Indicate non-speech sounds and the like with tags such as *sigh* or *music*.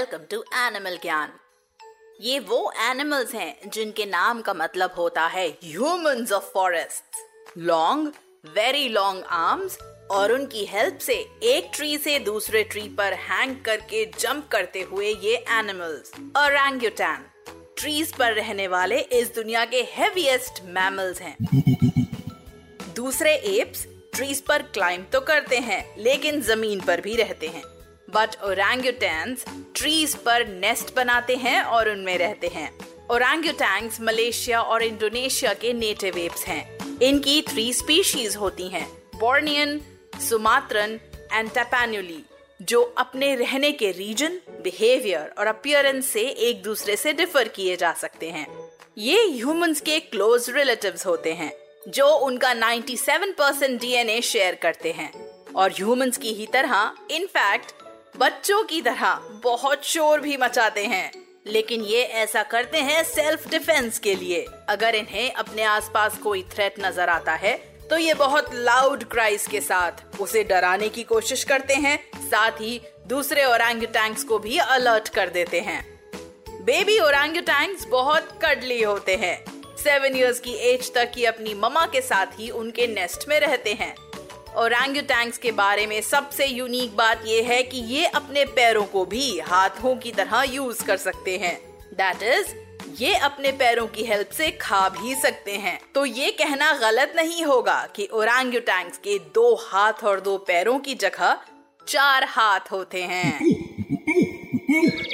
Welcome to animal Gyan. ये वो animals हैं जिनके नाम का मतलब होता है humans of forest. Long very long arms और उनकी हेल्प से एक ट्री से दूसरे ट्री पर हैंग करके जंप करते हुए ये एनिमल्स औरंगुटैन ट्रीज पर रहने वाले इस दुनिया के हेवीएस्ट मैमल्स हैं। दूसरे एप्स ट्रीज पर क्लाइंब तो करते हैं, लेकिन ज़मीन पर भी रहते हैं। बट ओरंगुटैंस ट्रीज पर नेस्ट बनाते हैं और उनमें रहते हैं। ओरंगुटैंग्स मलेशिया और इंडोनेशिया के नेटिव एप्स हैं। इनकी थ्री स्पीशीज होती हैं बोर्नियन सुमात्रन एंड टैपानुली जो अपने रहने के रीजन बिहेवियर और अपियरेंस से एक दूसरे से डिफर किए जा सकते हैं। ये ह्यूमंस के क्लोज रिलेटिव्स होते हैं, जो उनका 97 परसेंट डीएनए शेयर करते हैं। और ह्यूमंस की ही तरह इनफैक्ट बच्चों की तरह बहुत शोर भी मचाते हैं। लेकिन ये ऐसा करते हैं सेल्फ डिफेंस के लिए। अगर इन्हें अपने आसपास कोई थ्रेट नज़र आता है तो ये बहुत लाउड क्राइस के साथ उसे डराने की कोशिश करते हैं। साथ ही दूसरे ओरंगुटैंक्स को भी अलर्ट कर देते हैं। बेबी ओरंगुटैंक्स बहुत कडली होते हैं। सेवन इयर्स की एज तक ही अपनी ममा के साथ ही उनके नेस्ट में रहते हैं। ओरंगुटैंक्स के बारे में सबसे यूनिक बात यह है कि ये अपने पैरों को भी हाथों की तरह यूज़ कर सकते हैं। दैट इज़ ये अपने पैरों की हेल्प से खा भी सकते हैं। तो ये कहना गलत नहीं होगा कि ओरंगुटैंक्स के दो हाथ और दो पैरों की जगह चार हाथ होते हैं। *laughs*